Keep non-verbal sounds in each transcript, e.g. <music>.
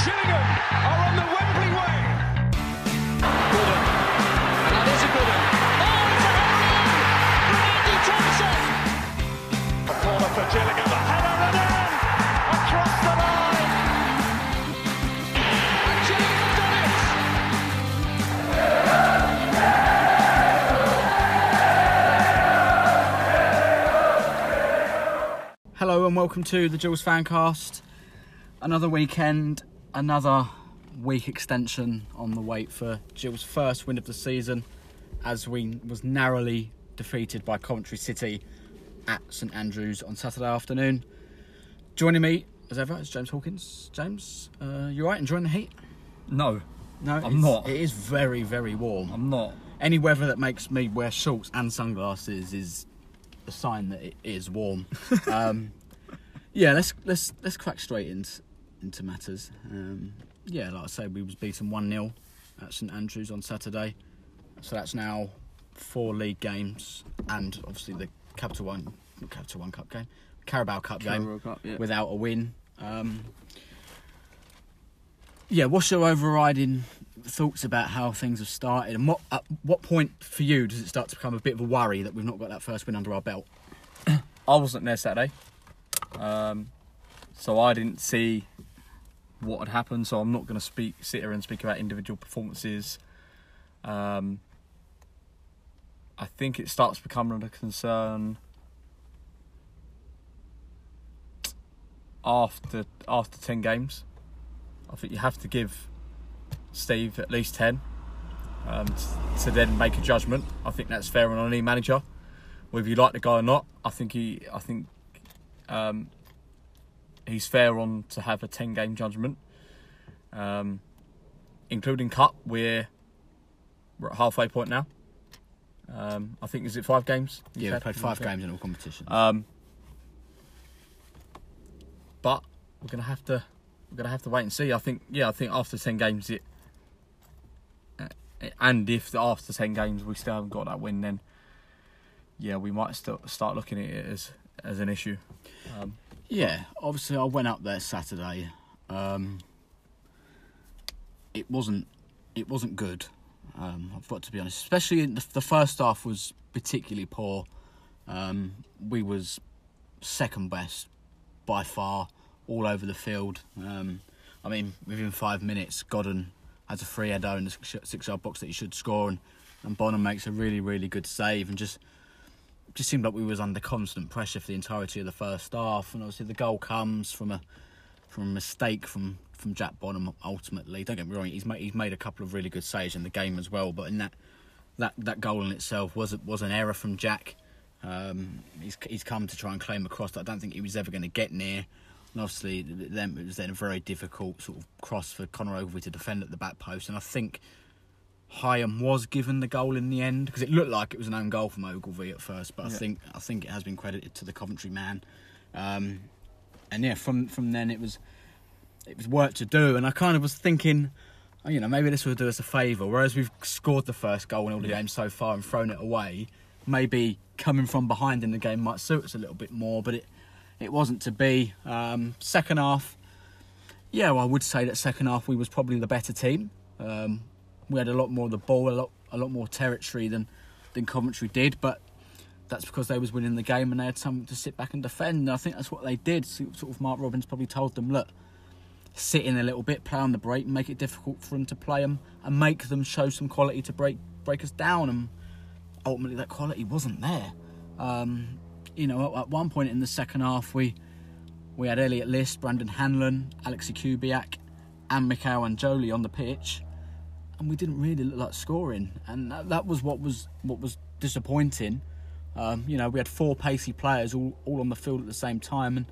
Are on the Wembley way. Godden. A. Oh, it's a Thompson. A corner for. A header and across the line. And done it. Hello and welcome to the Gills Fancast. Another weekend, another week extension on the wait for Gills' first win of the season, as we was narrowly defeated by Coventry City at St Andrews on Saturday afternoon. Joining me as ever is James Hawkins. James, uh, you right? Enjoying the heat? No, No, I'm not. It is very, very warm. I'm not. Any weather that makes me wear shorts and sunglasses is a sign that it is warm. <laughs> um, yeah, let's let's let's crack straight into into matters. Um, yeah, like I say, we was beaten one 0 at St Andrews on Saturday, so that's now four league games and obviously the Capital One Capital One Cup game, Carabao Cup game Cup, yeah. without a win. Um, yeah, what's your overriding thoughts about how things have started, and what at what point for you does it start to become a bit of a worry that we've not got that first win under our belt? <coughs> I wasn't there Saturday, um, so I didn't see what had happened. So I'm not going to speak, sit here and speak about individual performances. Um, I think it starts becoming a concern after after ten games. I think you have to give Steve at least ten um, to then make a judgment. I think that's fair on any manager whether you like the guy or not. I think he, I think um, he's fair on to have a ten game judgment, um, including cup. We're we're at halfway point now. Um, I think is it five games? Yeah, we said? played five games in all competitions. Um, but we're gonna have to we're gonna have to wait and see. I think yeah, I think after ten games it, uh, and if after ten games we still haven't got that win, then yeah, we might still start looking at it as as an issue. Um, Yeah, obviously I went up there Saturday. Um, it wasn't it wasn't good. Um, I've got to be honest. Especially the, the first half was particularly poor. Um, we was second best by far all over the field. Um, I mean, within five minutes, Godden has a free header in the six yard box that he should score, and, and Bonham makes a really really good save, and just just seemed like we was under constant pressure for the entirety of the first half, and obviously the goal comes from a from a mistake from from Jack Bonham. Ultimately, don't get me wrong, he's made he's made a couple of really good saves in the game as well, but in that that that goal in itself was was an error from Jack. Um, he's he's come to try and claim a cross that I don't think he was ever going to get near. And obviously, then it was then a very difficult sort of cross for Connor Ogilvie to defend at the back post, and I think. Hyam was given the goal in the end because it looked like it was an own goal from Ogilvie at first, but I think I think it has been credited to the Coventry man. Um, and yeah, from from then it was it was work to do, and I kind of was thinking, oh, you know, maybe this will do us a favour. Whereas we've scored the first goal in all the Yeah. games so far and thrown it away, maybe coming from behind in the game might suit us a little bit more. But it it wasn't to be. Um, second half, yeah, well, I would say that second half we was probably the better team. Um, we had a lot more of the ball, a lot a lot more territory than than Coventry did, but that's because they was winning the game and they had something to sit back and defend. And I think that's what they did. So, sort of Mark Robins probably told them, look, sit in a little bit, play on the break, and make it difficult for them to play them, and make them show some quality to break break us down. And ultimately, that quality wasn't there. Um, you know, at, at one point in the second half, we we had Elliot List, Brandon Hanlan, Alex Jakubiak, and Mikhail Ndjoli on the pitch, and we didn't really look like scoring, and that, that was what was what was disappointing. Um, you know, we had four pacey players all, all on the field at the same time, and,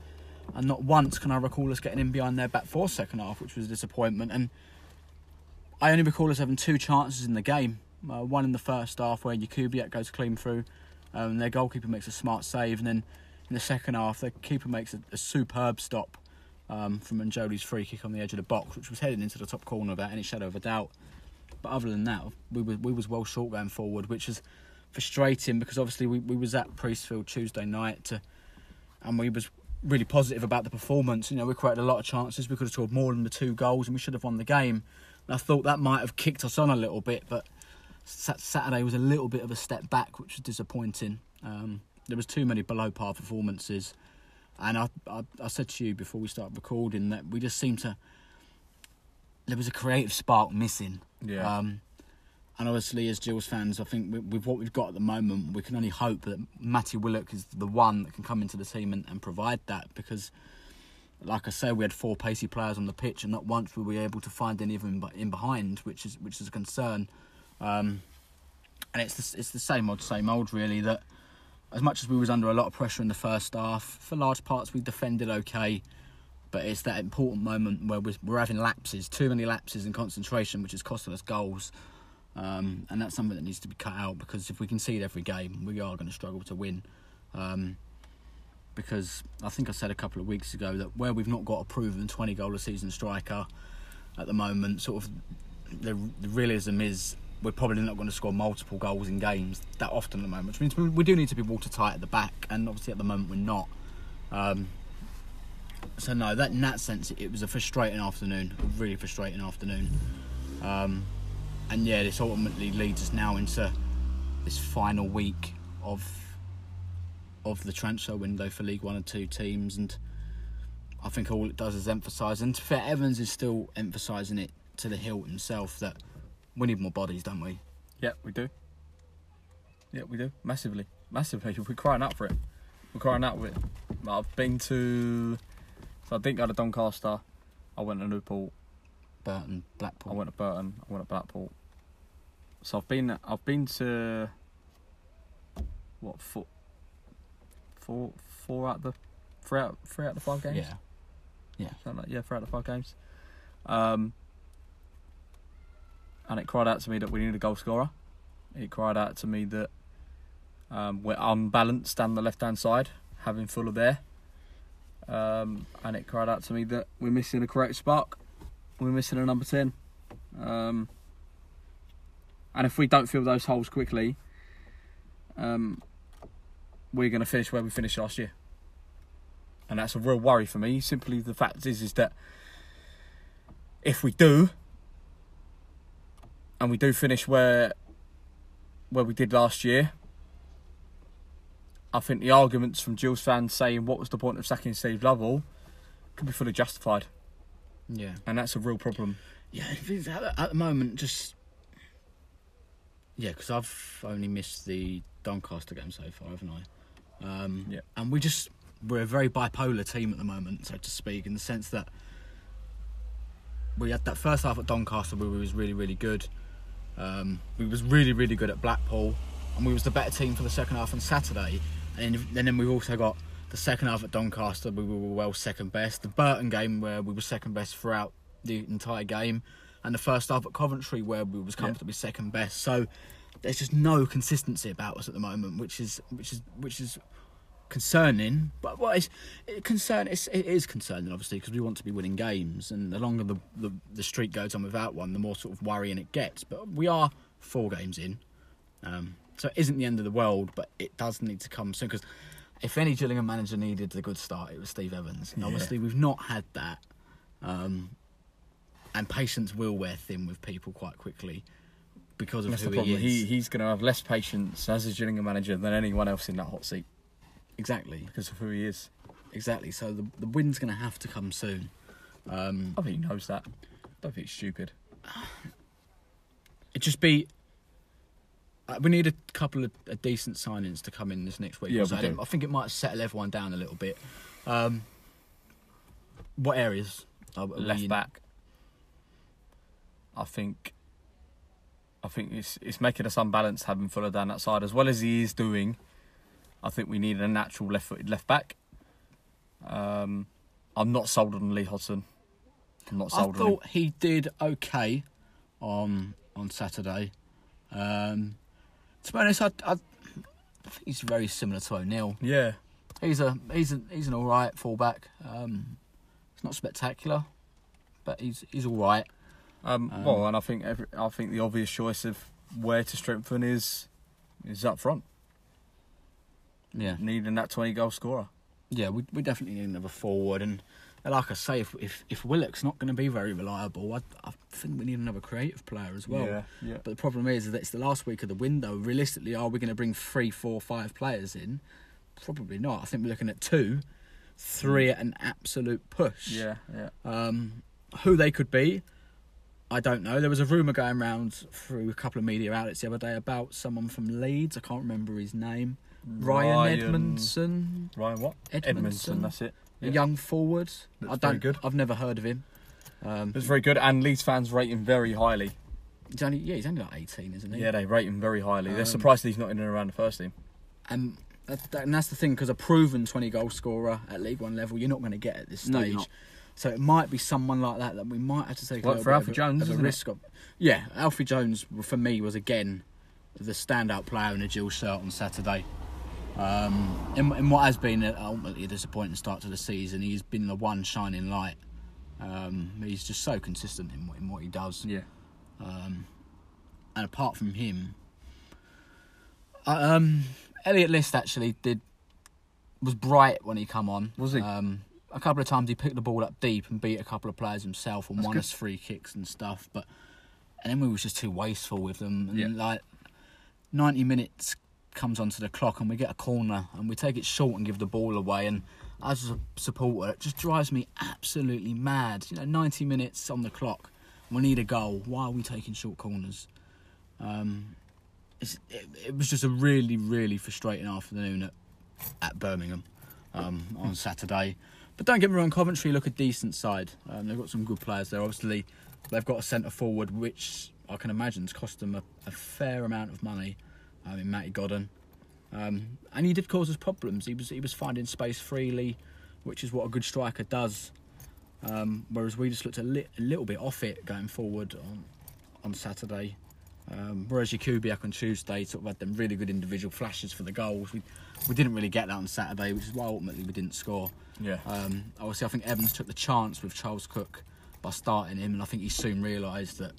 and not once can I recall us getting in behind their back four second half, which was a disappointment. And I only recall us having two chances in the game. Uh, one in the first half where Jakubiak goes clean through, um, and their goalkeeper makes a smart save, and then in the second half, the keeper makes a, a superb stop um, from Ndjoli's free kick on the edge of the box, which was heading into the top corner without any shadow of a doubt. But other than that, we were we was well short going forward, which is frustrating because obviously we, we was at Priestfield Tuesday night to, and we was really positive about the performance. You know, we created a lot of chances. We could have scored more than the two goals, and we should have won the game. And I thought that might have kicked us on a little bit, but Saturday was a little bit of a step back, which was disappointing. Um, there was too many below par performances, and I, I, I said to you before we started recording that we just seem to. There was a creative spark missing. Yeah. Um, and obviously, as Gills fans, I think with, with what we've got at the moment, we can only hope that Matty Willock is the one that can come into the team and, and provide that. Because, like I say, we had four pacey players on the pitch, and not once were we able to find any of them in- in behind, which is which is a concern. Um, and it's the, it's the same old, same old, really. That as much as we was under a lot of pressure in the first half, for large parts we defended okay. But it's that important moment where we're, having lapses, too many lapses in concentration, which is costing us goals. Um, and that's something that needs to be cut out because if we concede every game, we are going to struggle to win. Um, because I think I said a couple of weeks ago that where we've not got a proven 20 goal a season striker at the moment, sort of the, the realism is we're probably not going to score multiple goals in games that often at the moment, which means we, we do need to be watertight at the back, and obviously at the moment we're not. Um, so no, that in that sense, it was a frustrating afternoon, a really frustrating afternoon. Um, and yeah, this ultimately leads us now into this final week of of the transfer window for League One and Two teams, and I think all it does is emphasise. And fair, Evans is still emphasising it to the hilt himself that we need more bodies, don't we? Yeah, we do. Yeah, we do. Massively. Massively. <laughs> We're crying out for it. We're crying out for it. I've been to. So I didn't go to Doncaster. I went to Newport. Burton, Blackpool. I went to Burton. I went to Blackpool. So I've been. I've been to. What four? Four. Four out of the. Three out. Three out of the five games. Yeah, Something like, yeah, three out of the five games. Um, and it cried out to me that we need a goal scorer. It cried out to me that um, we're unbalanced down the left hand side, having Fuller there. Um, and it cried out to me that we're missing a correct spark. We're missing a number 10. Um, and if we don't fill those holes quickly, um, we're going to finish where we finished last year and that's a real worry for me. Simply the fact is, is that if we do, and we do finish where where we did last year, I think the arguments from Gills fans saying what was the point of sacking Steve Lovell can be fully justified, yeah, and that's a real problem. yeah. At the, at the moment, just yeah, because I've only missed the Doncaster game so far, haven't I? Um, Yeah. and we just we're a very bipolar team at the moment, so to speak, in the sense that we had that first half at Doncaster where we was really really good. Um, we was really really good at Blackpool, and we was the better team for the second half on Saturday. And then, we've also got the second half at Doncaster. Where we were well second best. The Burton game where we were second best throughout the entire game, and the first half at Coventry where we was comfortably second best. So there's just no consistency about us at the moment, which is which is which is concerning. But what is it concern? It's, it is concerning, obviously, because we want to be winning games, and the longer the, the the streak goes on without one, the more sort of worrying it gets. But we are four games in, um, so it isn't the end of the world. But it does need to come soon because if any Gillingham manager needed a good start, it was Steve Evans. And Yeah. obviously, we've not had that, um, and patience will wear thin with people quite quickly because of That's who the problem. he is. He, he's going to have less patience as a Gillingham manager than anyone else in that hot seat exactly. because of who he is. Exactly. So the the win's going to have to come soon. Um, I think he knows that. I don't think it's stupid. <sighs> it just be. Uh, we need a couple of uh, decent signings to come in this next week. Yeah, So we I, do. I think it might settle everyone down a little bit. Um, what areas? Are we left in? back. I think. I think it's it's making us unbalanced having Fuller down that side as well as he is doing. I think we need a natural left-footed left back. Um, I'm not sold on Lee Hodson. I'm not I sold on him. thought he did okay on on Saturday. Um, to be honest, I, I, I think he's very similar to O'Neill. Yeah, He's a he's a, he's an all right fullback. Um, it's not spectacular, but he's he's all right. Um, Um, well, and I think every, I think the obvious choice of where to strengthen is is up front, Yeah, needing that 20 goal scorer. Yeah, we, we definitely need another forward, and like I say, if if, if Willock's not going to be very reliable, I, I think we need another creative player as well. Yeah, yeah. But the problem is that it's the last week of the window. Realistically, are we going to bring three, four, five players in? Probably not. I think we're looking at two, three at an absolute push. Yeah, yeah. Um, who they could be, I don't know. There was a rumor going around through a couple of media outlets the other day about someone from Leeds. I can't remember his name. Ryan, Ryan- Edmondson, Ryan what? Edmondson. that's it. a young forward. Looks I very don't. good. I've never heard of him. Um, It's very good, and Leeds fans rate him very highly. he's only yeah, he's only like eighteen, isn't he? Yeah, they rate him very highly. They're Um, surprised he's not in and around the first team. And that, that, and that's the thing because a proven 20 goal scorer at League One level, you're not going to get at this stage. No. So it might be someone like that that we might have to take a Like little for Alfie Jones, of a risk of. Yeah, Alfie Jones for me was again the standout player in a dual shirt on Saturday. Um, in, in what has been a, ultimately a disappointing start to the season, he's been the one shining light. Um, he's just so consistent in, what- in what he does. Yeah. Um, and apart from him, uh, um, Elliot List actually did was bright when he come on. Was he? Um, a couple of times he picked the ball up deep and beat a couple of players himself and That's won good. us free kicks and stuff. But and then we was just too wasteful with them. And Yeah. like ninety minutes comes onto the clock and we get a corner and we take it short and give the ball away and. As a supporter, it just drives me absolutely mad. You know, 90 minutes on the clock. We need a goal. Why are we taking short corners? Um, it, it was just a really, really frustrating afternoon at, at Birmingham um, on Saturday. But don't get me wrong, Coventry look a decent side. Um, they've got some good players there. Obviously, they've got a centre forward, which I can imagine has cost them a, a fair amount of money. Um, in Matty Godden, um, and he did cause us problems. He was he was finding space freely, which is what a good striker does. Um, whereas we just looked a, li- a little bit off it going forward on on Saturday. Um, whereas Jakubiak on Tuesday sort of had them really good individual flashes for the goals. We we didn't really get that on Saturday, which is why ultimately we didn't score. Yeah. Um, obviously, I think Evans took the chance with Charles Cook by starting him, and I think he soon realised that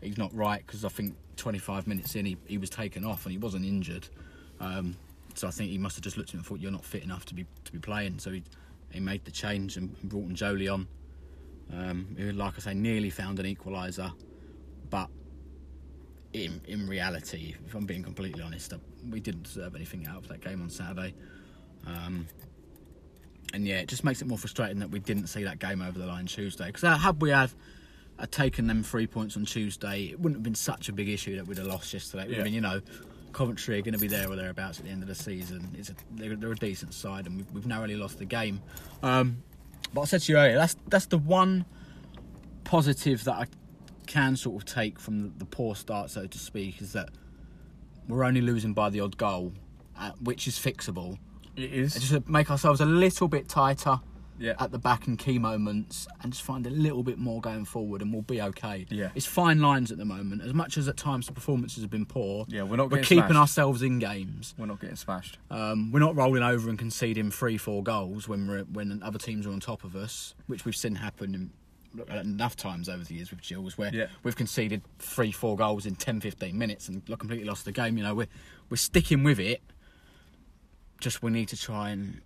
he's not right because I think 25 minutes in he, he was taken off and he wasn't injured. Um, so I think he must have just looked at him and thought you're not fit enough to be to be playing. So he he made the change and brought in Jolie on. Um, who, like I say, nearly found an equaliser, but in in reality, if I'm being completely honest, uh, we didn't deserve anything out of that game on Saturday. Um, and yeah, it just makes it more frustrating that we didn't see that game over the line Tuesday. Because had we have had taken them three points on Tuesday, it wouldn't have been such a big issue that we'd have lost yesterday. I mean, you know, Coventry are going to be there or thereabouts at the end of the season. It's a, they're, they're a decent side, and we've, we've narrowly lost the game. Um, but I said to you earlier, that's that's the one positive that I can sort of take from the, the poor start, so to speak, is that we're only losing by the odd goal, uh, which is fixable. It is. Just to make ourselves a little bit tighter Yeah. at the back in key moments and just find a little bit more going forward and we'll be okay. Yeah. It's fine lines at the moment. As much as at times the performances have been poor, Yeah, we're not we're keeping smashed. ourselves in games. We're not getting smashed. Um, we're not rolling over and conceding three, four goals when we're when other teams are on top of us, which we've seen happen in, enough times over the years with Gills, where Yeah. we've conceded three, four goals in 10, 15 minutes and completely lost the game. You know, we're we're sticking with it. Just we need to try and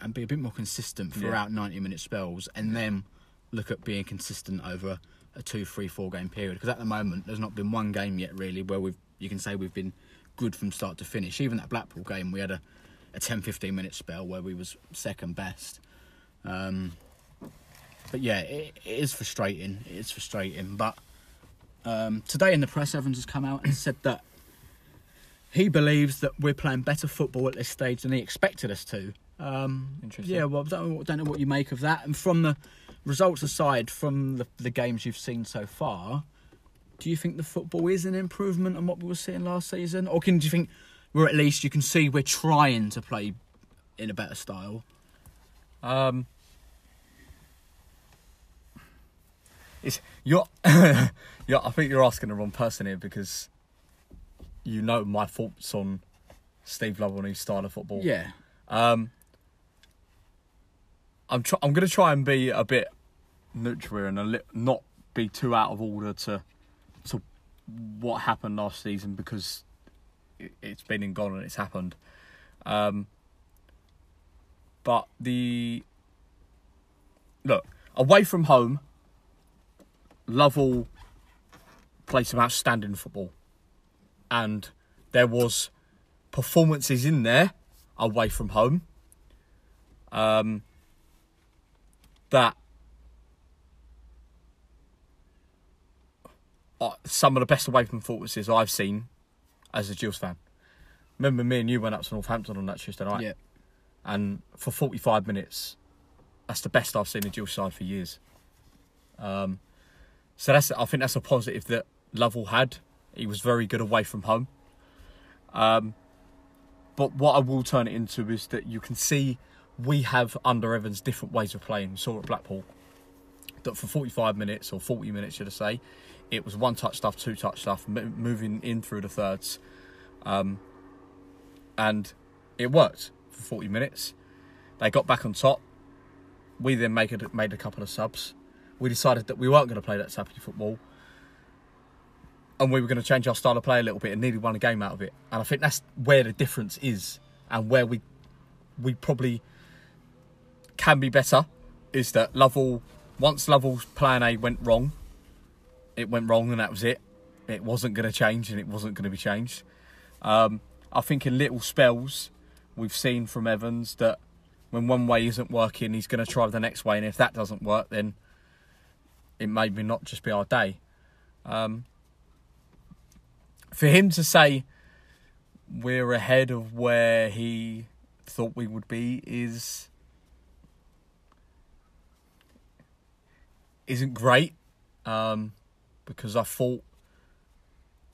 and be a bit more consistent Yeah. throughout 90 minute spells, and then look at being consistent over a two, three, four game period. Because at the moment, there's not been one game yet really where we've you can say we've been good from start to finish. Even that Blackpool game, we had a, a 10, 15 minute spell where we was second best. Um, but yeah, it, it is frustrating. It is frustrating. But um, today in the press, Evans has come out and said that he believes that we're playing better football at this stage than he expected us to. Um, Interesting. Yeah, well, I don't, know- don't know what you make of that. And from the results aside, from the, the games you've seen so far, do you think the football is an improvement on what we were seeing last season, or can do you think we're at least you can see we're trying to play in a better style? Um, it's you're, <laughs> yeah. I think you're asking the wrong person here because you know my thoughts on Steve Love and his style of football. Yeah, Um, I'm I'm gonna try and be a bit neutral and a li- not be too out of order to to what happened last season because it, it's been and gone and it's happened. Um, But the look away from home, Lovell played some outstanding football, and there was performances in there away from home. Um, that some of the best away from performances I've seen as a Gills fan. Remember, me and you went up to Northampton on that Tuesday night, Yeah. and for 45 minutes, that's the best I've seen a Gills side for years. Um, so that's I think that's a positive that Lovell had. He was very good away from home. Um, but what I will turn it into is that you can see we have under Evans different ways of playing. We saw at Blackpool that for 45 minutes or 40 minutes, should I say, it was one touch stuff, two touch stuff, m- moving in through the thirds, um, and it worked for 40 minutes. They got back on top. We then made a, made a couple of subs. We decided that we weren't going to play that sappy football, and we were going to change our style of play a little bit, and nearly won a game out of it. And I think that's where the difference is, and where we we probably can be better. Is that Lovell? Once Lovell's plan A went wrong, it went wrong, and that was it. It wasn't going to change, and it wasn't going to be changed. Um, I think in little spells, we've seen from Evans that when one way isn't working, he's going to try the next way, and if that doesn't work, then it may be not just be our day. Um, for him to say we're ahead of where he thought we would be is isn't great um, because I thought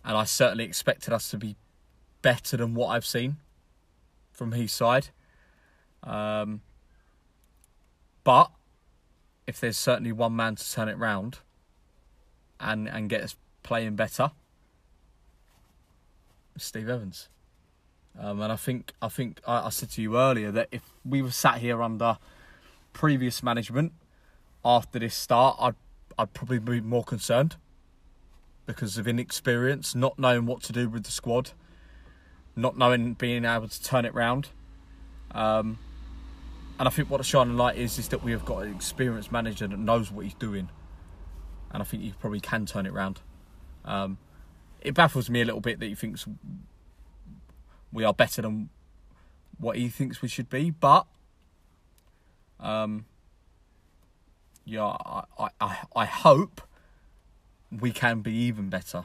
and I certainly expected us to be better than what I've seen from his side. Um, but if there's certainly one man to turn it round and and get us playing better, Steve Evans. Um, and I think I think I, I said to you earlier that if we were sat here under previous management after this start, I'd I'd probably be more concerned because of inexperience, not knowing what to do with the squad, not knowing being able to turn it round. Um, and I think what the shining light is is that we have got an experienced manager that knows what he's doing, and I think he probably can turn it round. Um, it baffles me a little bit that he thinks we are better than what he thinks we should be, but um, yeah, I, I, I, hope we can be even better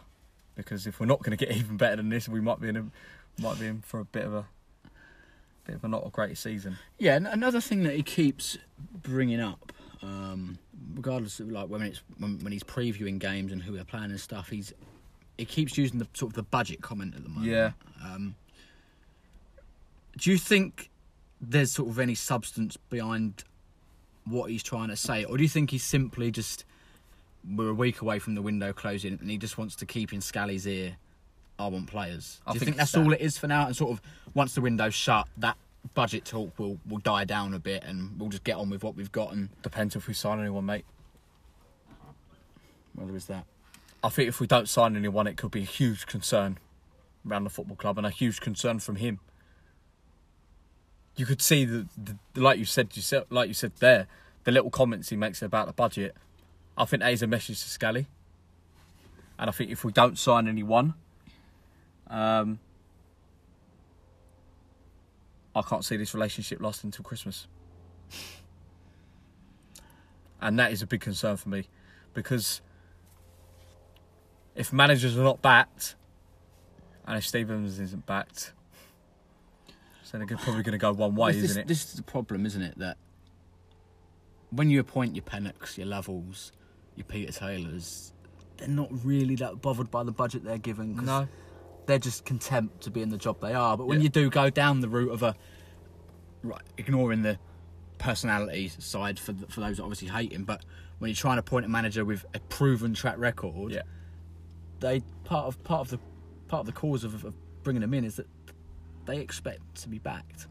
because if we're not going to get <laughs> even better than this, we might be in a, might be in for a bit of a bit of a not a great season. Yeah, and another thing that he keeps bringing up, um, regardless of like when it's when, when he's previewing games and who they're playing and stuff, he's he keeps using the sort of the budget comment at the moment. Yeah. Um, do you think there's sort of any substance behind what he's trying to say, or do you think he's simply just we're a week away from the window closing and he just wants to keep in Scally's ear? I want players. I Do you think think that's that. all it is for now? And sort of once the window's shut, that budget talk will will die down a bit, and we'll just get on with what we've got. And Depends if we sign anyone, mate. Well, there is that. I think if we don't sign anyone, it could be a huge concern around the football club and a huge concern from him. You could see the, the like you said, yourself, like you said there, the little comments he makes about the budget. I think that is a message to Scally, and I think if we don't sign anyone, um, I can't see this relationship lasting until Christmas, and that is a big concern for me, because if managers are not backed, and if Stevens isn't backed, so they're probably going to go one way, this, isn't it? This is the problem, isn't it? That when you appoint your Pennocks, your Lovells, your Peter Taylors, they're not really that bothered by the budget they're given. 'cause No. they're just content to be in the job they are. But when Yeah. you do go down the route of a right, ignoring the personality side for for those that obviously hate him, but when you're trying to appoint a manager with a proven track record, Yeah. they part of part of the part of the cause of, of bringing them in is that they expect to be backed.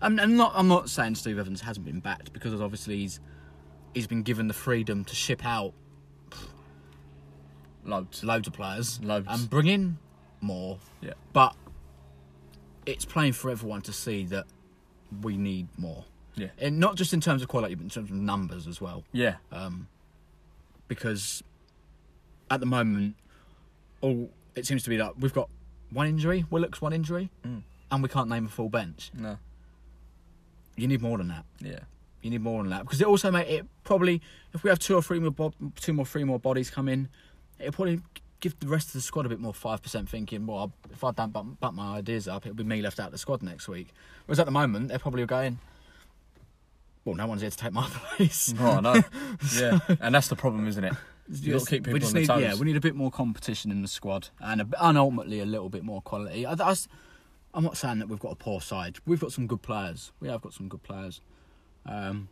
I'm, I'm not I'm not saying Steve Evans hasn't been backed because obviously he's he's been given the freedom to ship out Loads. loads of players Loads. and bring in more. Yeah. But it's plain for everyone to see that we need more. Yeah. and not just in terms of quality, but in terms of numbers as well. Yeah. Um, Because at the moment, all it seems to be that we've got one injury, Willock's one injury, and we can't name a full bench. No. You need more than that. Yeah. You need more than that because it also make it probably if we have two or three more bo- two more three more bodies come in, it'll probably give the rest of the squad a bit more five percent thinking. Well, if I don't bump, bump my ideas up, it'll be me left out of the squad next week. Whereas at the moment, they're probably going. Well, no one's here to take my <laughs> place. Oh, I know. <laughs> yeah. And that's the problem, isn't it? You to keep people we just on need, toes. yeah, we need a bit more competition in the squad, and a, and ultimately a little bit more quality. I, I, am not saying that we've got a poor side. We've got some good players. We have got some good players, um,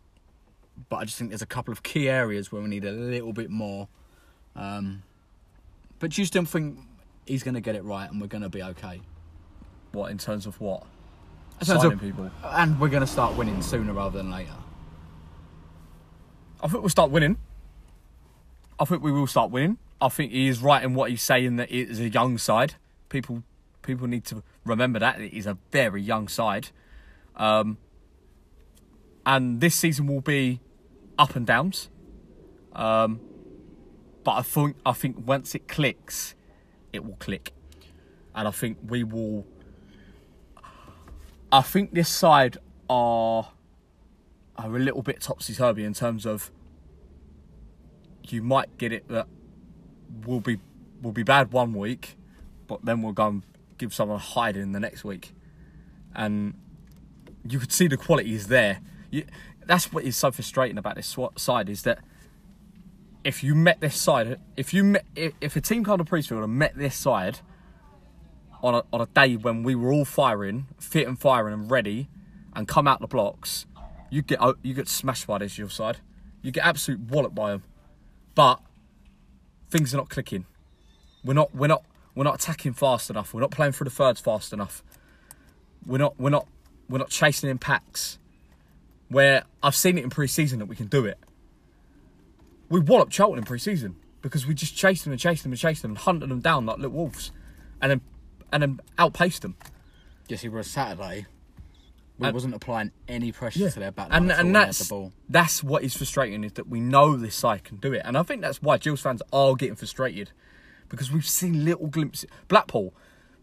but I just think there's a couple of key areas where we need a little bit more. Um, but do you still think he's going to get it right, and we're going to be okay? What, in terms of what? In terms Signing of- people. And we're going to start winning sooner rather than later. I think we'll start winning. I think we will start winning. I think he is right in what he's saying that it is a young side. People people need to remember that it is a very young side. Um, and this season will be up and downs. Um, but I think I think once it clicks, it will click. And I think we will I think this side are are a little bit topsy turvy in terms of you might get it that will be will be bad one week, but then we'll go and give someone hiding the next week, and you could see the quality is there. You, that's what is so frustrating about this side is that if you met this side, if you met, if, a team to Priestfield and met this side on a, on a day when we were all firing, fit and firing and ready, and come out the blocks, you get o- you get smashed by this your side. You get absolute walloped by them, but things are not clicking. We're not we're not we're not attacking fast enough. We're not playing through the thirds fast enough. We're not we're not we're not chasing in packs. Where I've seen it in pre-season that we can do it. We walloped Charlton in pre-season because we just chased them and chased them and chased them and hunted them down like little wolves, and then and then outpaced them. Yes, it was Saturday. We And- wasn't applying any pressure Yeah. to their back and line at all and when they had that's the ball. that's what is frustrating is that we know this side can do it, and I think that's why Gills fans are getting frustrated because we've seen little glimpses. Blackpool,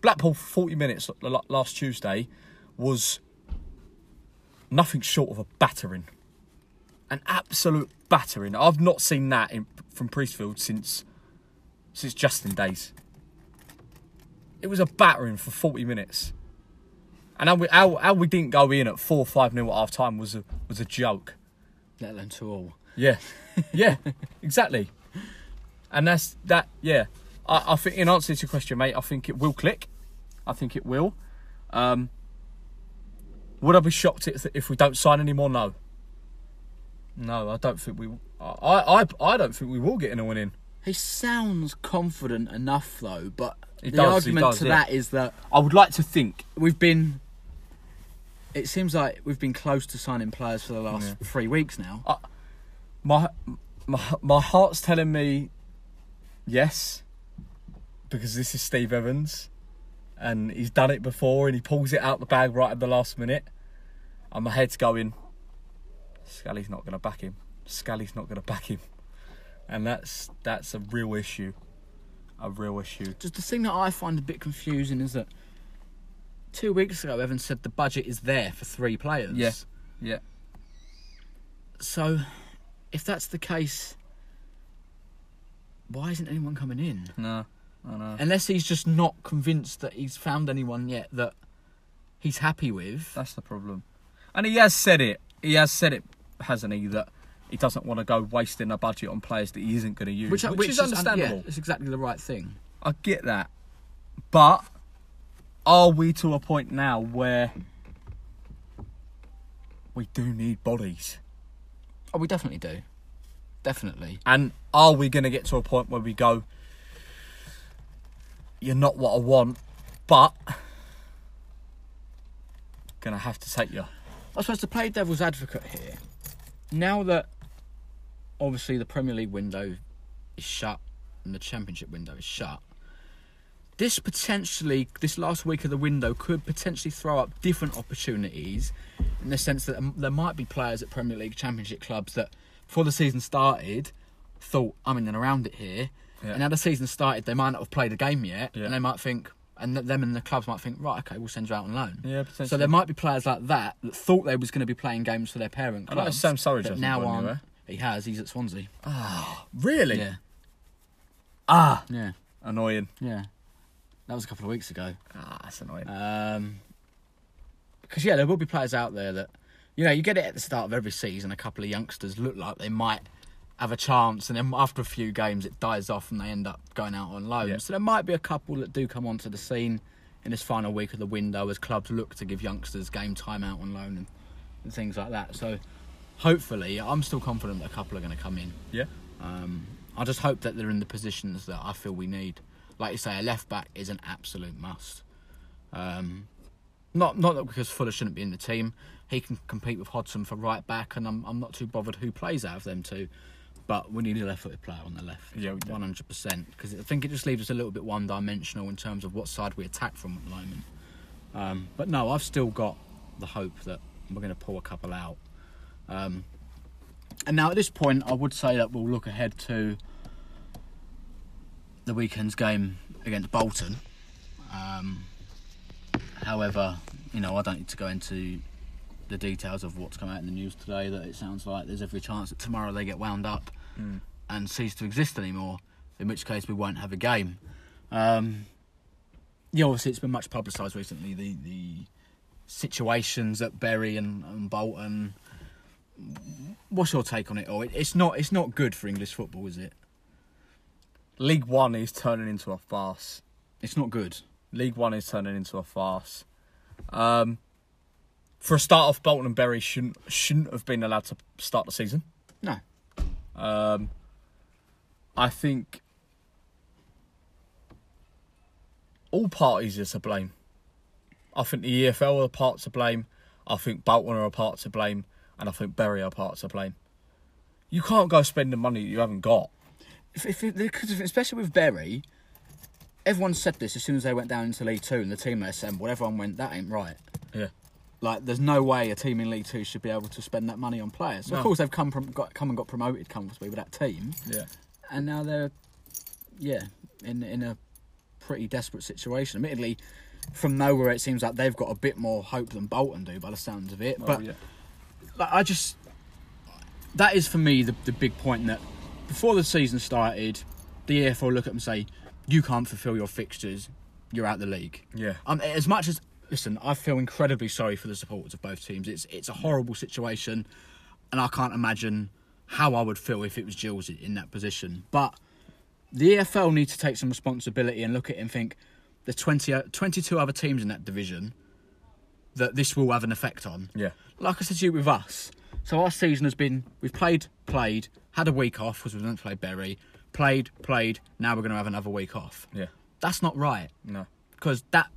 Blackpool, forty minutes last Tuesday was nothing short of a battering, an absolute battering. I've not seen that in, from Priestfield since since Justin days. It was a battering for forty minutes. And how we, how, how we didn't go in at 4 5 nil at half time was a, was a joke. Let alone two all. Yeah. Yeah, <laughs> exactly. And that's that, yeah. I, I think, in answer to your question, mate, I think it will click. I think it will. Um, would I be shocked if, if we don't sign any more? No. No, I don't think we. I, I, I don't think we will get in a in. He sounds confident enough though, but He the does, argument does, to yeah. that is that I would like to think. we've been. It seems like we've been close to signing players for the last three weeks now. My, my, my heart's telling me yes, because this is Steve Evans, and he's done it before, and he pulls it out the bag right at the last minute. And my head's going. Scally's not going to back him. Scally's not going to back him, and that's that's a real issue. A real issue. Just the thing that I find a bit confusing is that two weeks ago, Evans said the budget is there for three players. Yeah. Yeah. So, if that's the case, why isn't anyone coming in? No. Unless he's just not convinced that he's found anyone yet that he's happy with. That's the problem. And he has said it. He has said it, hasn't he? That he doesn't want to go wasting a budget on players that he isn't going to use, which, uh, is understandable. Yeah, it's exactly the right thing. I get that, but are we to a point now where we do need bodies? Oh, we definitely do. Definitely. And are we going to get to a point where we go, you're not what I want, but gonna have to take you? I suppose to play devil's advocate here, now that obviously the Premier League window is shut and the Championship window is shut, this potentially, this last week of the window could potentially throw up different opportunities in the sense that um, there might be players at Premier League, Championship clubs that, before the season started, thought I'm in and around it here, Yeah. and now the season started, they might not have played a game yet, Yeah. and they might think, and them and the clubs might think, right, okay, we'll send you out on loan. Yeah, So there might be players like that that thought they was going to be playing games for their parent I know clubs. Sam Surridge hasn't now gone anywhere. He has. He's at Swansea. Ah, Really? Yeah, Ah, yeah, annoying. yeah. That was a couple of weeks ago. Ah, that's annoying. Um, because yeah, there will be players out there that, you know, you get it at the start of every season. A couple of youngsters look like they might have a chance, and then after a few games, it dies off, and they end up going out on loan. So there might be a couple that do come onto the scene in this final week of the window as clubs look to give youngsters game time out on loan and, and things like that. So hopefully, I'm still confident that a couple are going to come in. yeah. Um, I just hope that they're in the positions that I feel we need. Like you say, a left back is an absolute must. Um, not not that because Fuller shouldn't be in the team. He can compete with Hodson for right back, and I'm I'm not too bothered who plays out of them two. But we need a left-footed player on the left. Yeah, one hundred percent. Because I think it just leaves us a little bit one-dimensional in terms of what side we attack from at the moment. Um, but no, I've still got the hope that we're going to pull a couple out. Um, and now at this point, I would say that we'll look ahead to the weekend's game against Bolton. Um, however, you know, I don't need to go into the details of what's come out in the news today. That it sounds like there's every chance that tomorrow they get wound up and cease to exist anymore. In which case, we won't have a game. Um, yeah, obviously, it's been much publicised recently. The the situations at Bury and, and Bolton. What's your take on it all? It, it's not it's not good for English football, is it? League One is turning into a farce. It's not good. League One is turning into a farce. Um, for a start off, Bolton and Bury shouldn't shouldn't have been allowed to start the season. No. Um, I think all parties are to blame. I think the EFL are part to blame. I think Bolton are a part to blame, and I think Bury are part to blame. You can't go spending money you haven't got. If, if, if- especially with Bury, everyone said this as soon as they went down into League Two and the team they assembled. Everyone went, "That ain't right." Yeah, Like, there's no way a team in League Two should be able to spend that money on players. So No. of course, they've come from got come and got promoted comfortably with that team, yeah. and now they're, yeah, in in a pretty desperate situation. Admittedly, from nowhere, it seems like they've got a bit more hope than Bolton do, by the sounds of it. but Oh, yeah. like, I just that is for me the, the big point that before the season started, the EFL look at them and say, "You can't fulfil your fixtures, you're out the league." Yeah. Um, as much as listen, I feel incredibly sorry for the supporters of both teams. It's it's a horrible situation, and I can't imagine how I would feel if it was Gills in that position. But the EFL need to take some responsibility and look at it and think there's 20, o- 22 other teams in that division that this will have an effect on Yeah. like I said to you with us. So our season has been we've played, played, had a week off because we didn't play Bury, played, played. Now we're going to have another week off. Yeah. That's not right No. because that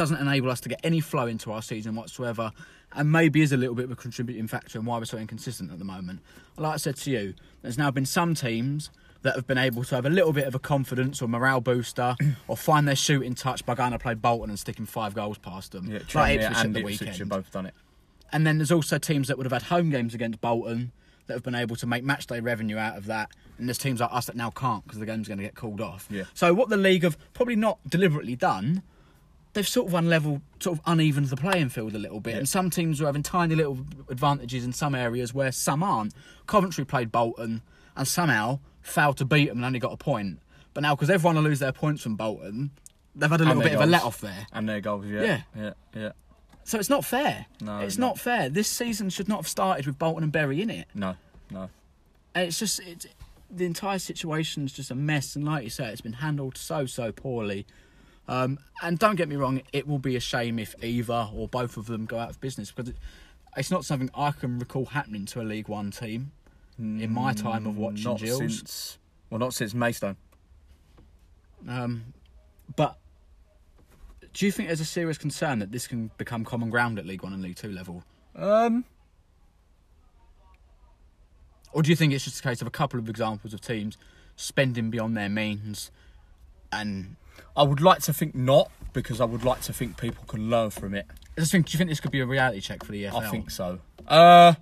doesn't enable us to get any flow into our season whatsoever, and maybe is a little bit of a contributing factor in why we're so inconsistent at the moment. Like I said to you, there's now been some teams that have been able to have a little bit of a confidence or morale booster, <clears throat> or find their shooting touch by going to play Bolton and sticking five goals past them. Yeah. like Ipswich at and the Ipswich weekend. have both done it. And then there's also teams that would have had home games against Bolton that have been able to make match day revenue out of that. And there's teams like us that now can't because the game's going to get called off. Yeah. So what the league have probably not deliberately done, they've sort of unleveled, sort of unevened the playing field a little bit. Yeah. And some teams are having tiny little advantages in some areas where some aren't. Coventry played Bolton and somehow failed to beat them and only got a point. But now because everyone will lose their points from Bolton, they've had a little bit of a let off there. And their goals, yeah. Yeah. Yeah. Yeah. So it's not fair. No, it's no. not fair. This season should not have started with Bolton and Bury in it. No. No. And it's just it's the entire situation's just a mess and like you say it's been handled so so poorly um, and don't get me wrong it will be a shame if either or both of them go out of business because it, it's not something i can recall happening to a league one team in my time of watching Not Gills. since. Well, not since Maidstone. Um, but do you think there's a serious concern that this can become common ground at league one and league two level Um. or do you think it's just a case of a couple of examples of teams spending beyond their means and I would like to think not, because I would like to think people can learn from it. I just think, do you think this could be a reality check for the EFL? I think so. Uh,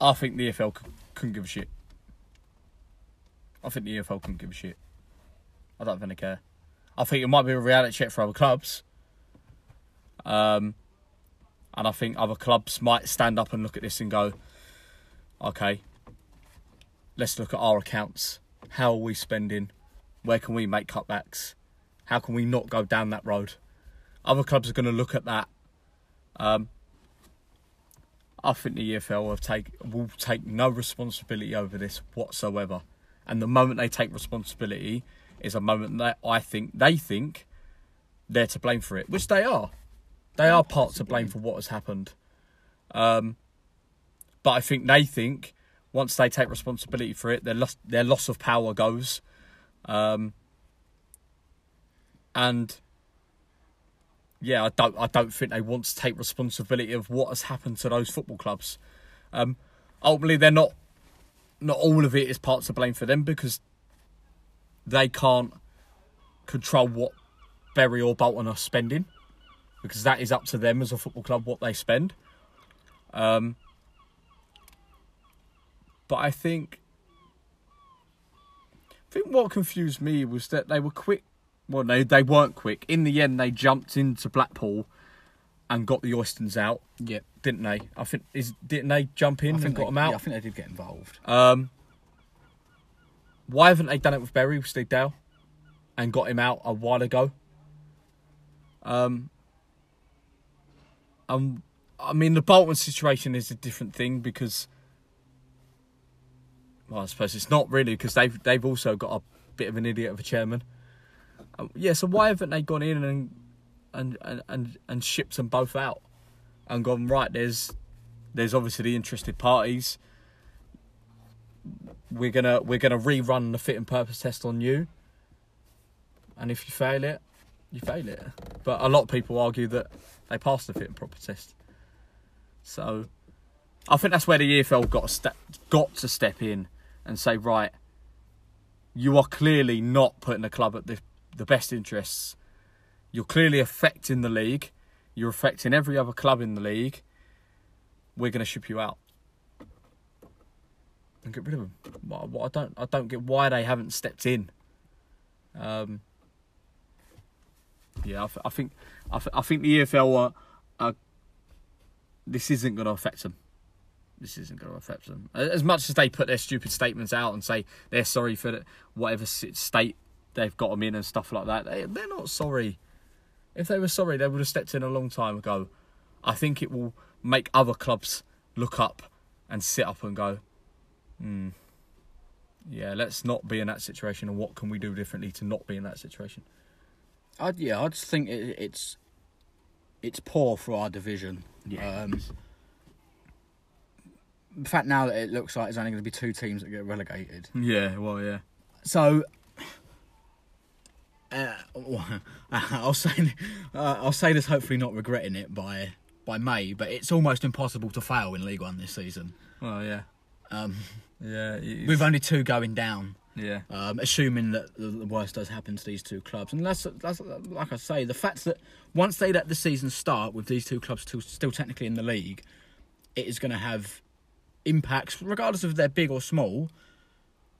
I think the EFL c- couldn't give a shit. I think the EFL couldn't give a shit. I don't think they care. I think it might be a reality check for other clubs. Um, and I think other clubs might stand up and look at this and go, okay, let's look at our accounts. How are we spending? Where can we make cutbacks? How can we not go down that road? Other clubs are going to look at that. Um, I think the EFL take, will take no responsibility over this whatsoever. And the moment they take responsibility is a moment that I think they think they're to blame for it, which they are. They are part to blame for what has happened. Um, but I think they think once they take responsibility for it, their loss, their loss of power goes. Um, and yeah, I don't I don't think they want to take responsibility of what has happened to those football clubs. Um, ultimately, they're not not all of it is part to blame for them because they can't control what Bury or Bolton are spending because that is up to them as a football club what they spend. Um, but I think I think what confused me was that they were quick. Well, they they weren't quick. In the end, they jumped into Blackpool and got the Oystons out, Yeah. didn't they? I think is didn't they jump in and got they, them out? Yeah, I think they did get involved. Um, why haven't they done it with Bury, with Steve Dale, and got him out a while ago? Um, um, I mean, the Bolton situation is a different thing because, well, I suppose it's not really because they've they've also got a bit of an idiot of a chairman. Um, yeah, so why haven't they gone in and and and and, and shipped them both out and gone right? There's there's obviously the interested parties we're gonna we're gonna rerun the fit and purpose test on you and if you fail it you fail it but a lot of people argue that they passed the fit and proper test so I think that's where the EFL got to step got to step in and say right you are clearly not putting the club at the the best interests you're clearly affecting the league you're affecting every other club in the league we're going to ship you out and get rid of them. What, what I don't I don't get why they haven't stepped in. Um, yeah, I, th- I think I, th- I think the EFL are, are this isn't going to affect them. This isn't going to affect them as much as they put their stupid statements out and say they're sorry for whatever state they've got them in and stuff like that. They, they're not sorry. If they were sorry, they would have stepped in a long time ago. I think it will make other clubs look up and sit up and go, hmm, yeah, let's not be in that situation. And what can we do differently to not be in that situation? I'd, yeah, I just think it, it's it's poor for our division. Yeah. Um, the fact now that it looks like there's only going to be two teams that get relegated. Yeah, well, yeah. So, uh, <laughs> I'll say uh, I'll say this, hopefully not regretting it by by May, but it's almost impossible to fail in League One this season. Well, yeah. Um, Yeah. with only two going down. yeah. um, assuming that the the worst does happen to these two clubs. And that's, that's like I say, the fact that once they let the season start with these two clubs still, still technically in the league, it is going to have impacts, regardless of they're big or small.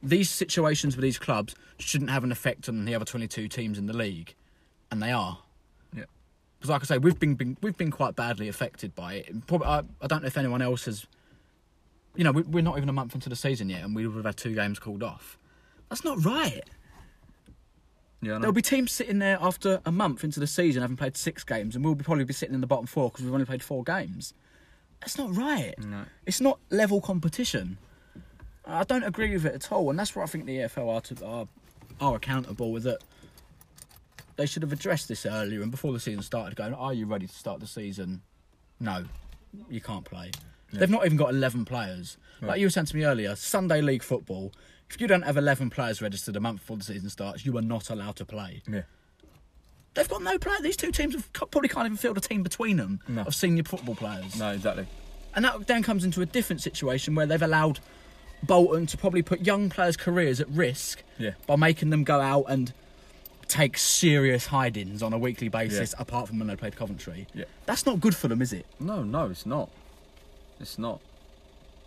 These situations with these clubs shouldn't have an effect on the other 22 teams in the league, and they are. Yeah. Because, like I say, we've been, been we've been quite badly affected by it. Probably, I, I don't know if anyone else has. You know, we, we're not even a month into the season yet, and we would have had two games called off. That's not right. Yeah. There'll be teams sitting there after a month into the season having played six games, and we'll be probably be sitting in the bottom four because we've only played four games. That's not right. No. It's not level competition. I don't agree with it at all, and that's where I think the EFL are, to, are, are accountable with it. They should have addressed this earlier and before the season started. Going, are you ready to start the season? No, you can't play. They've not even got eleven players. Like you were saying to me earlier, Sunday League football. If you don't have eleven players registered a month before the season starts, you are not allowed to play. Yeah. They've got no player. These two teams have, probably can't even field a team between them No. of senior football players. No, exactly. And that then comes into a different situation where they've allowed Bolton to probably put young players' careers at risk Yeah. by making them go out and take serious hidings on a weekly basis, Yeah. apart from when they played Coventry. Yeah. That's not good for them, is it? No, no, it's not. It's not.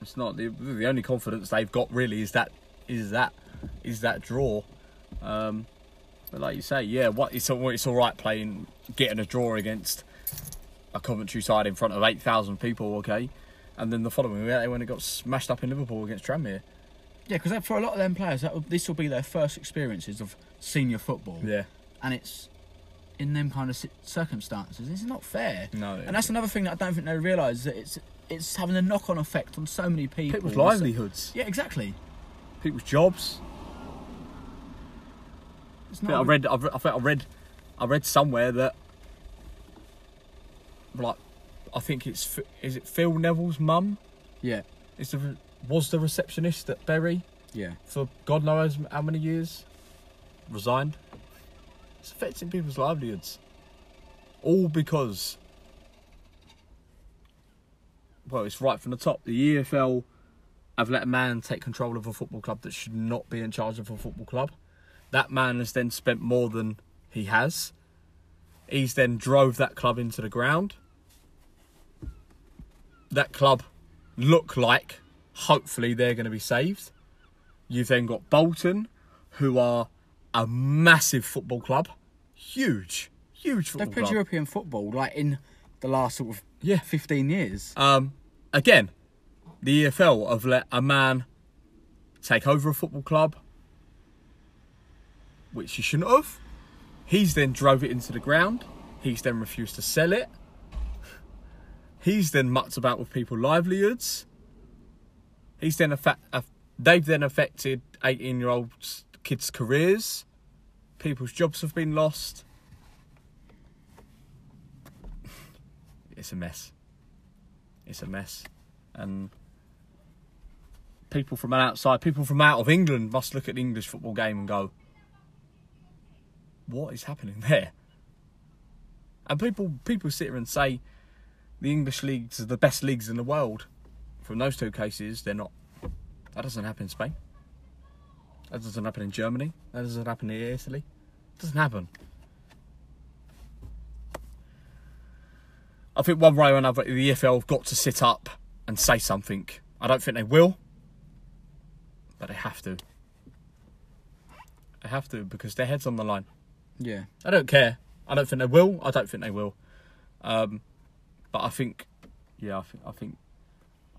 It's not. The, the only confidence they've got really is that is that is that draw. Um, but like you say, yeah, what it's all it's all right playing, getting a draw against a Coventry side in front of eight thousand people, okay, and then the following week they went and got smashed up in Liverpool against Tranmere. Yeah, because for a lot of them players, will, this will be their first experiences of senior football. Yeah, and it's in them kind of ci- circumstances. It's not fair. No, and that's another thing that I don't think they realise that it's it's having a knock-on effect on so many people. people's livelihoods, Yeah, exactly. people's jobs. It's I not. read. I've, I think I read. I read somewhere that, like, I think it's is it Phil Neville's mum Yeah, is the was the receptionist at Bury yeah. for God knows how many years. Resigned. It's affecting people's livelihoods. All because. Well, it's right from the top. The EFL have let a man take control of a football club that should not be in charge of a football club. That man has then spent more than he has. He's then drove that club into the ground. That club look like, hopefully, they're going to be saved. You've then got Bolton, who are a massive football club. Huge, huge football They've played club. European football like in the last sort of Yeah. fifteen years. Um, again, the EFL have let a man take over a football club, which he shouldn't have. He's then drove it into the ground. He's then refused to sell it. He's then mucked about with people's livelihoods. He's then affa- aff- they've then affected 18 year old kids' careers. People's jobs have been lost. It's a mess. It's a mess. And people from outside, people from out of England must look at the English football game and go, what is happening <laughs> there? And people people sit here and say the English leagues are the best leagues in the world. From those two cases, they're not. That doesn't happen in Spain. That doesn't happen in Germany. That doesn't happen in Italy. It doesn't happen. I think one way or another, the EFL have got to sit up and say something. I don't think they will, but they have to. They have to because their head's on the line. Yeah. I don't care. I don't think they will. I don't think they will. Um, but I think, yeah, I think, I think,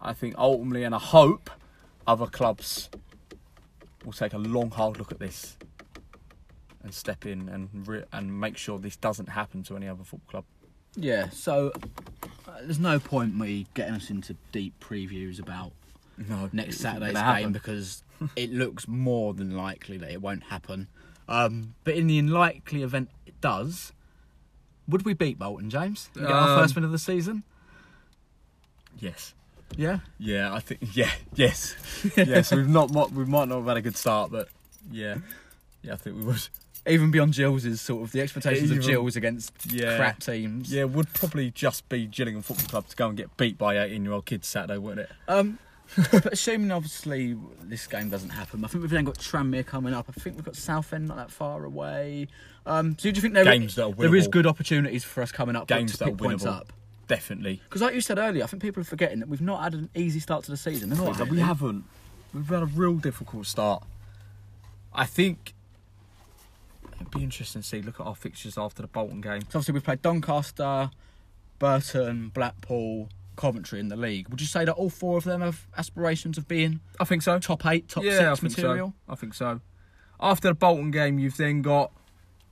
I think ultimately, and I hope other clubs will take a long, hard look at this and step in and re- and make sure this doesn't happen to any other football club. Yeah. So uh, there's no point me getting us into deep previews about No, next Saturday's gonna happen. game because <laughs> it looks more than likely that it won't happen. Um, but in the unlikely event it does, would we beat Bolton, James? And get our Um, first win of the season? Yes. Yeah. Yeah, I think. Yeah. Yes. <laughs> yes. We've not. mo- We might not have had a good start, but yeah. Yeah, I think we would. Even beyond Gills's sort of the expectations of Even- Gills against Yeah. crap teams. Yeah, would probably just be Gillingham Football Club to go and get beat by 18 year old kids Saturday, wouldn't it? Um, <laughs> but assuming obviously this game doesn't happen, I think we've then got Tranmere coming up. I think we've got Southend not that far away. Um, so do you think there, Games that are there is good opportunities for us coming up Games to that are pick points winnable. up? Definitely. Because like you said earlier, I think people are forgetting that we've not had an easy start to the season. have we, We haven't. We've had a real difficult start. I think it'd be interesting to see. Look at our fixtures after the Bolton game. So obviously we've played Doncaster, Burton, Blackpool, Coventry in the league. Would you say that all four of them have aspirations of being I think so. top eight, top yeah, six think material? so. I think so. After the Bolton game, you've then got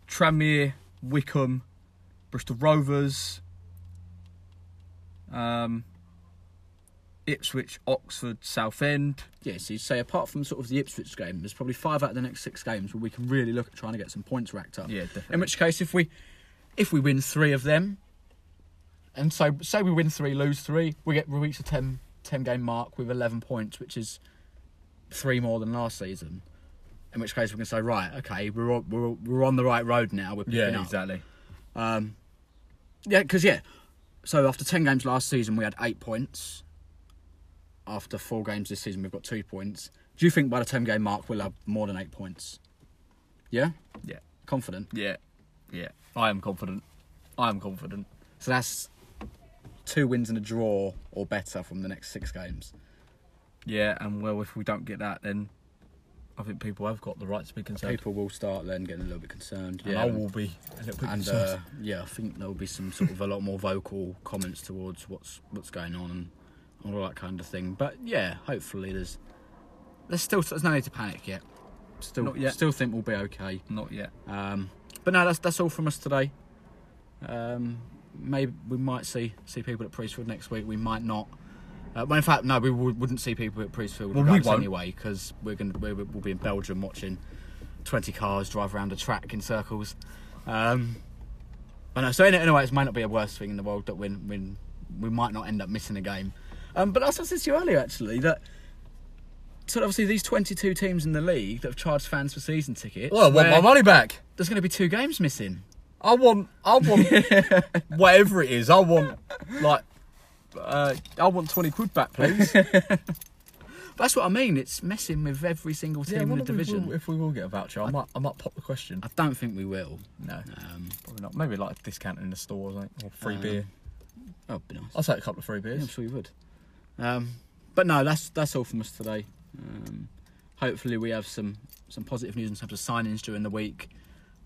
Tranmere, Wycombe, Bristol Rovers, um, Ipswich, Oxford, Southend. Yeah, so you say apart from sort of the Ipswich game, there's probably five out of the next six games where we can really look at trying to get some points racked up. Yeah, definitely. In which case, if we if we win three of them, and so say we win three, lose three, we get we reach the 10, 10 game mark with eleven points, which is three more than last season. In which case, we can say, right, okay, we're on, we're we're on the right road now. We're picking Yeah, up. exactly. Um, yeah, because yeah. So after ten games last season, we had eight points. after four games this season, we've got two points. Do you think by the 10 game mark we'll have more than eight points? Yeah? Yeah. Confident? Yeah. Yeah. I am confident. I am confident. So that's two wins and a draw or better from the next six games. Yeah, and well, if we don't get that, then I think people have got the right to be concerned. People will start then getting a little bit concerned. and I will be a little bit and concerned. uh, yeah, I think there will be some sort of a lot more vocal comments towards what's what's going on and all that kind of thing. But yeah, hopefully there's there's still there's no need to panic yet. Still, Not yet. still think we'll be okay. Not yet. Um, but no, that's that's all from us today. Um, maybe we might see see people at Priestfield next week. We might not. Uh, well, in fact, no, we would, wouldn't see people at Priestfield Well, we anyway because we're going to we'll be in Belgium watching twenty cars drive around a track in circles. Um, but no, so in- anyway, it might not be a worst thing in the world that when when we might not end up missing a game. Um, but I said to you earlier, actually, that. So obviously these 22 teams in the league that have charged fans for season tickets. Well, I want my money back. There's going to be two games missing. I want, I want <laughs> whatever it is. I want like, uh, I want twenty quid back, please. <laughs> That's what I mean. It's messing with every single yeah, team in the wonder we division. will- if we will get a voucher, I might, I might pop the question. I don't think we will. No, Um, probably not. Maybe like a discount in the store or something, or free Um, beer. oh, be nice. I'll take a couple of free Yeah, I'm beers. sure you would. Um, but no, that's that's all from us today. Um, hopefully, we have some some positive news in terms of signings during the week.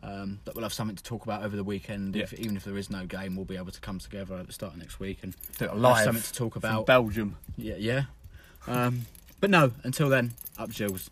Um, that we'll have something to talk about over the weekend. If, Yeah. even if there is no game, we'll be able to come together at the start of next week and Do it have live something to talk about. Belgium. Yeah, yeah. Um, but no, until then, up Gills.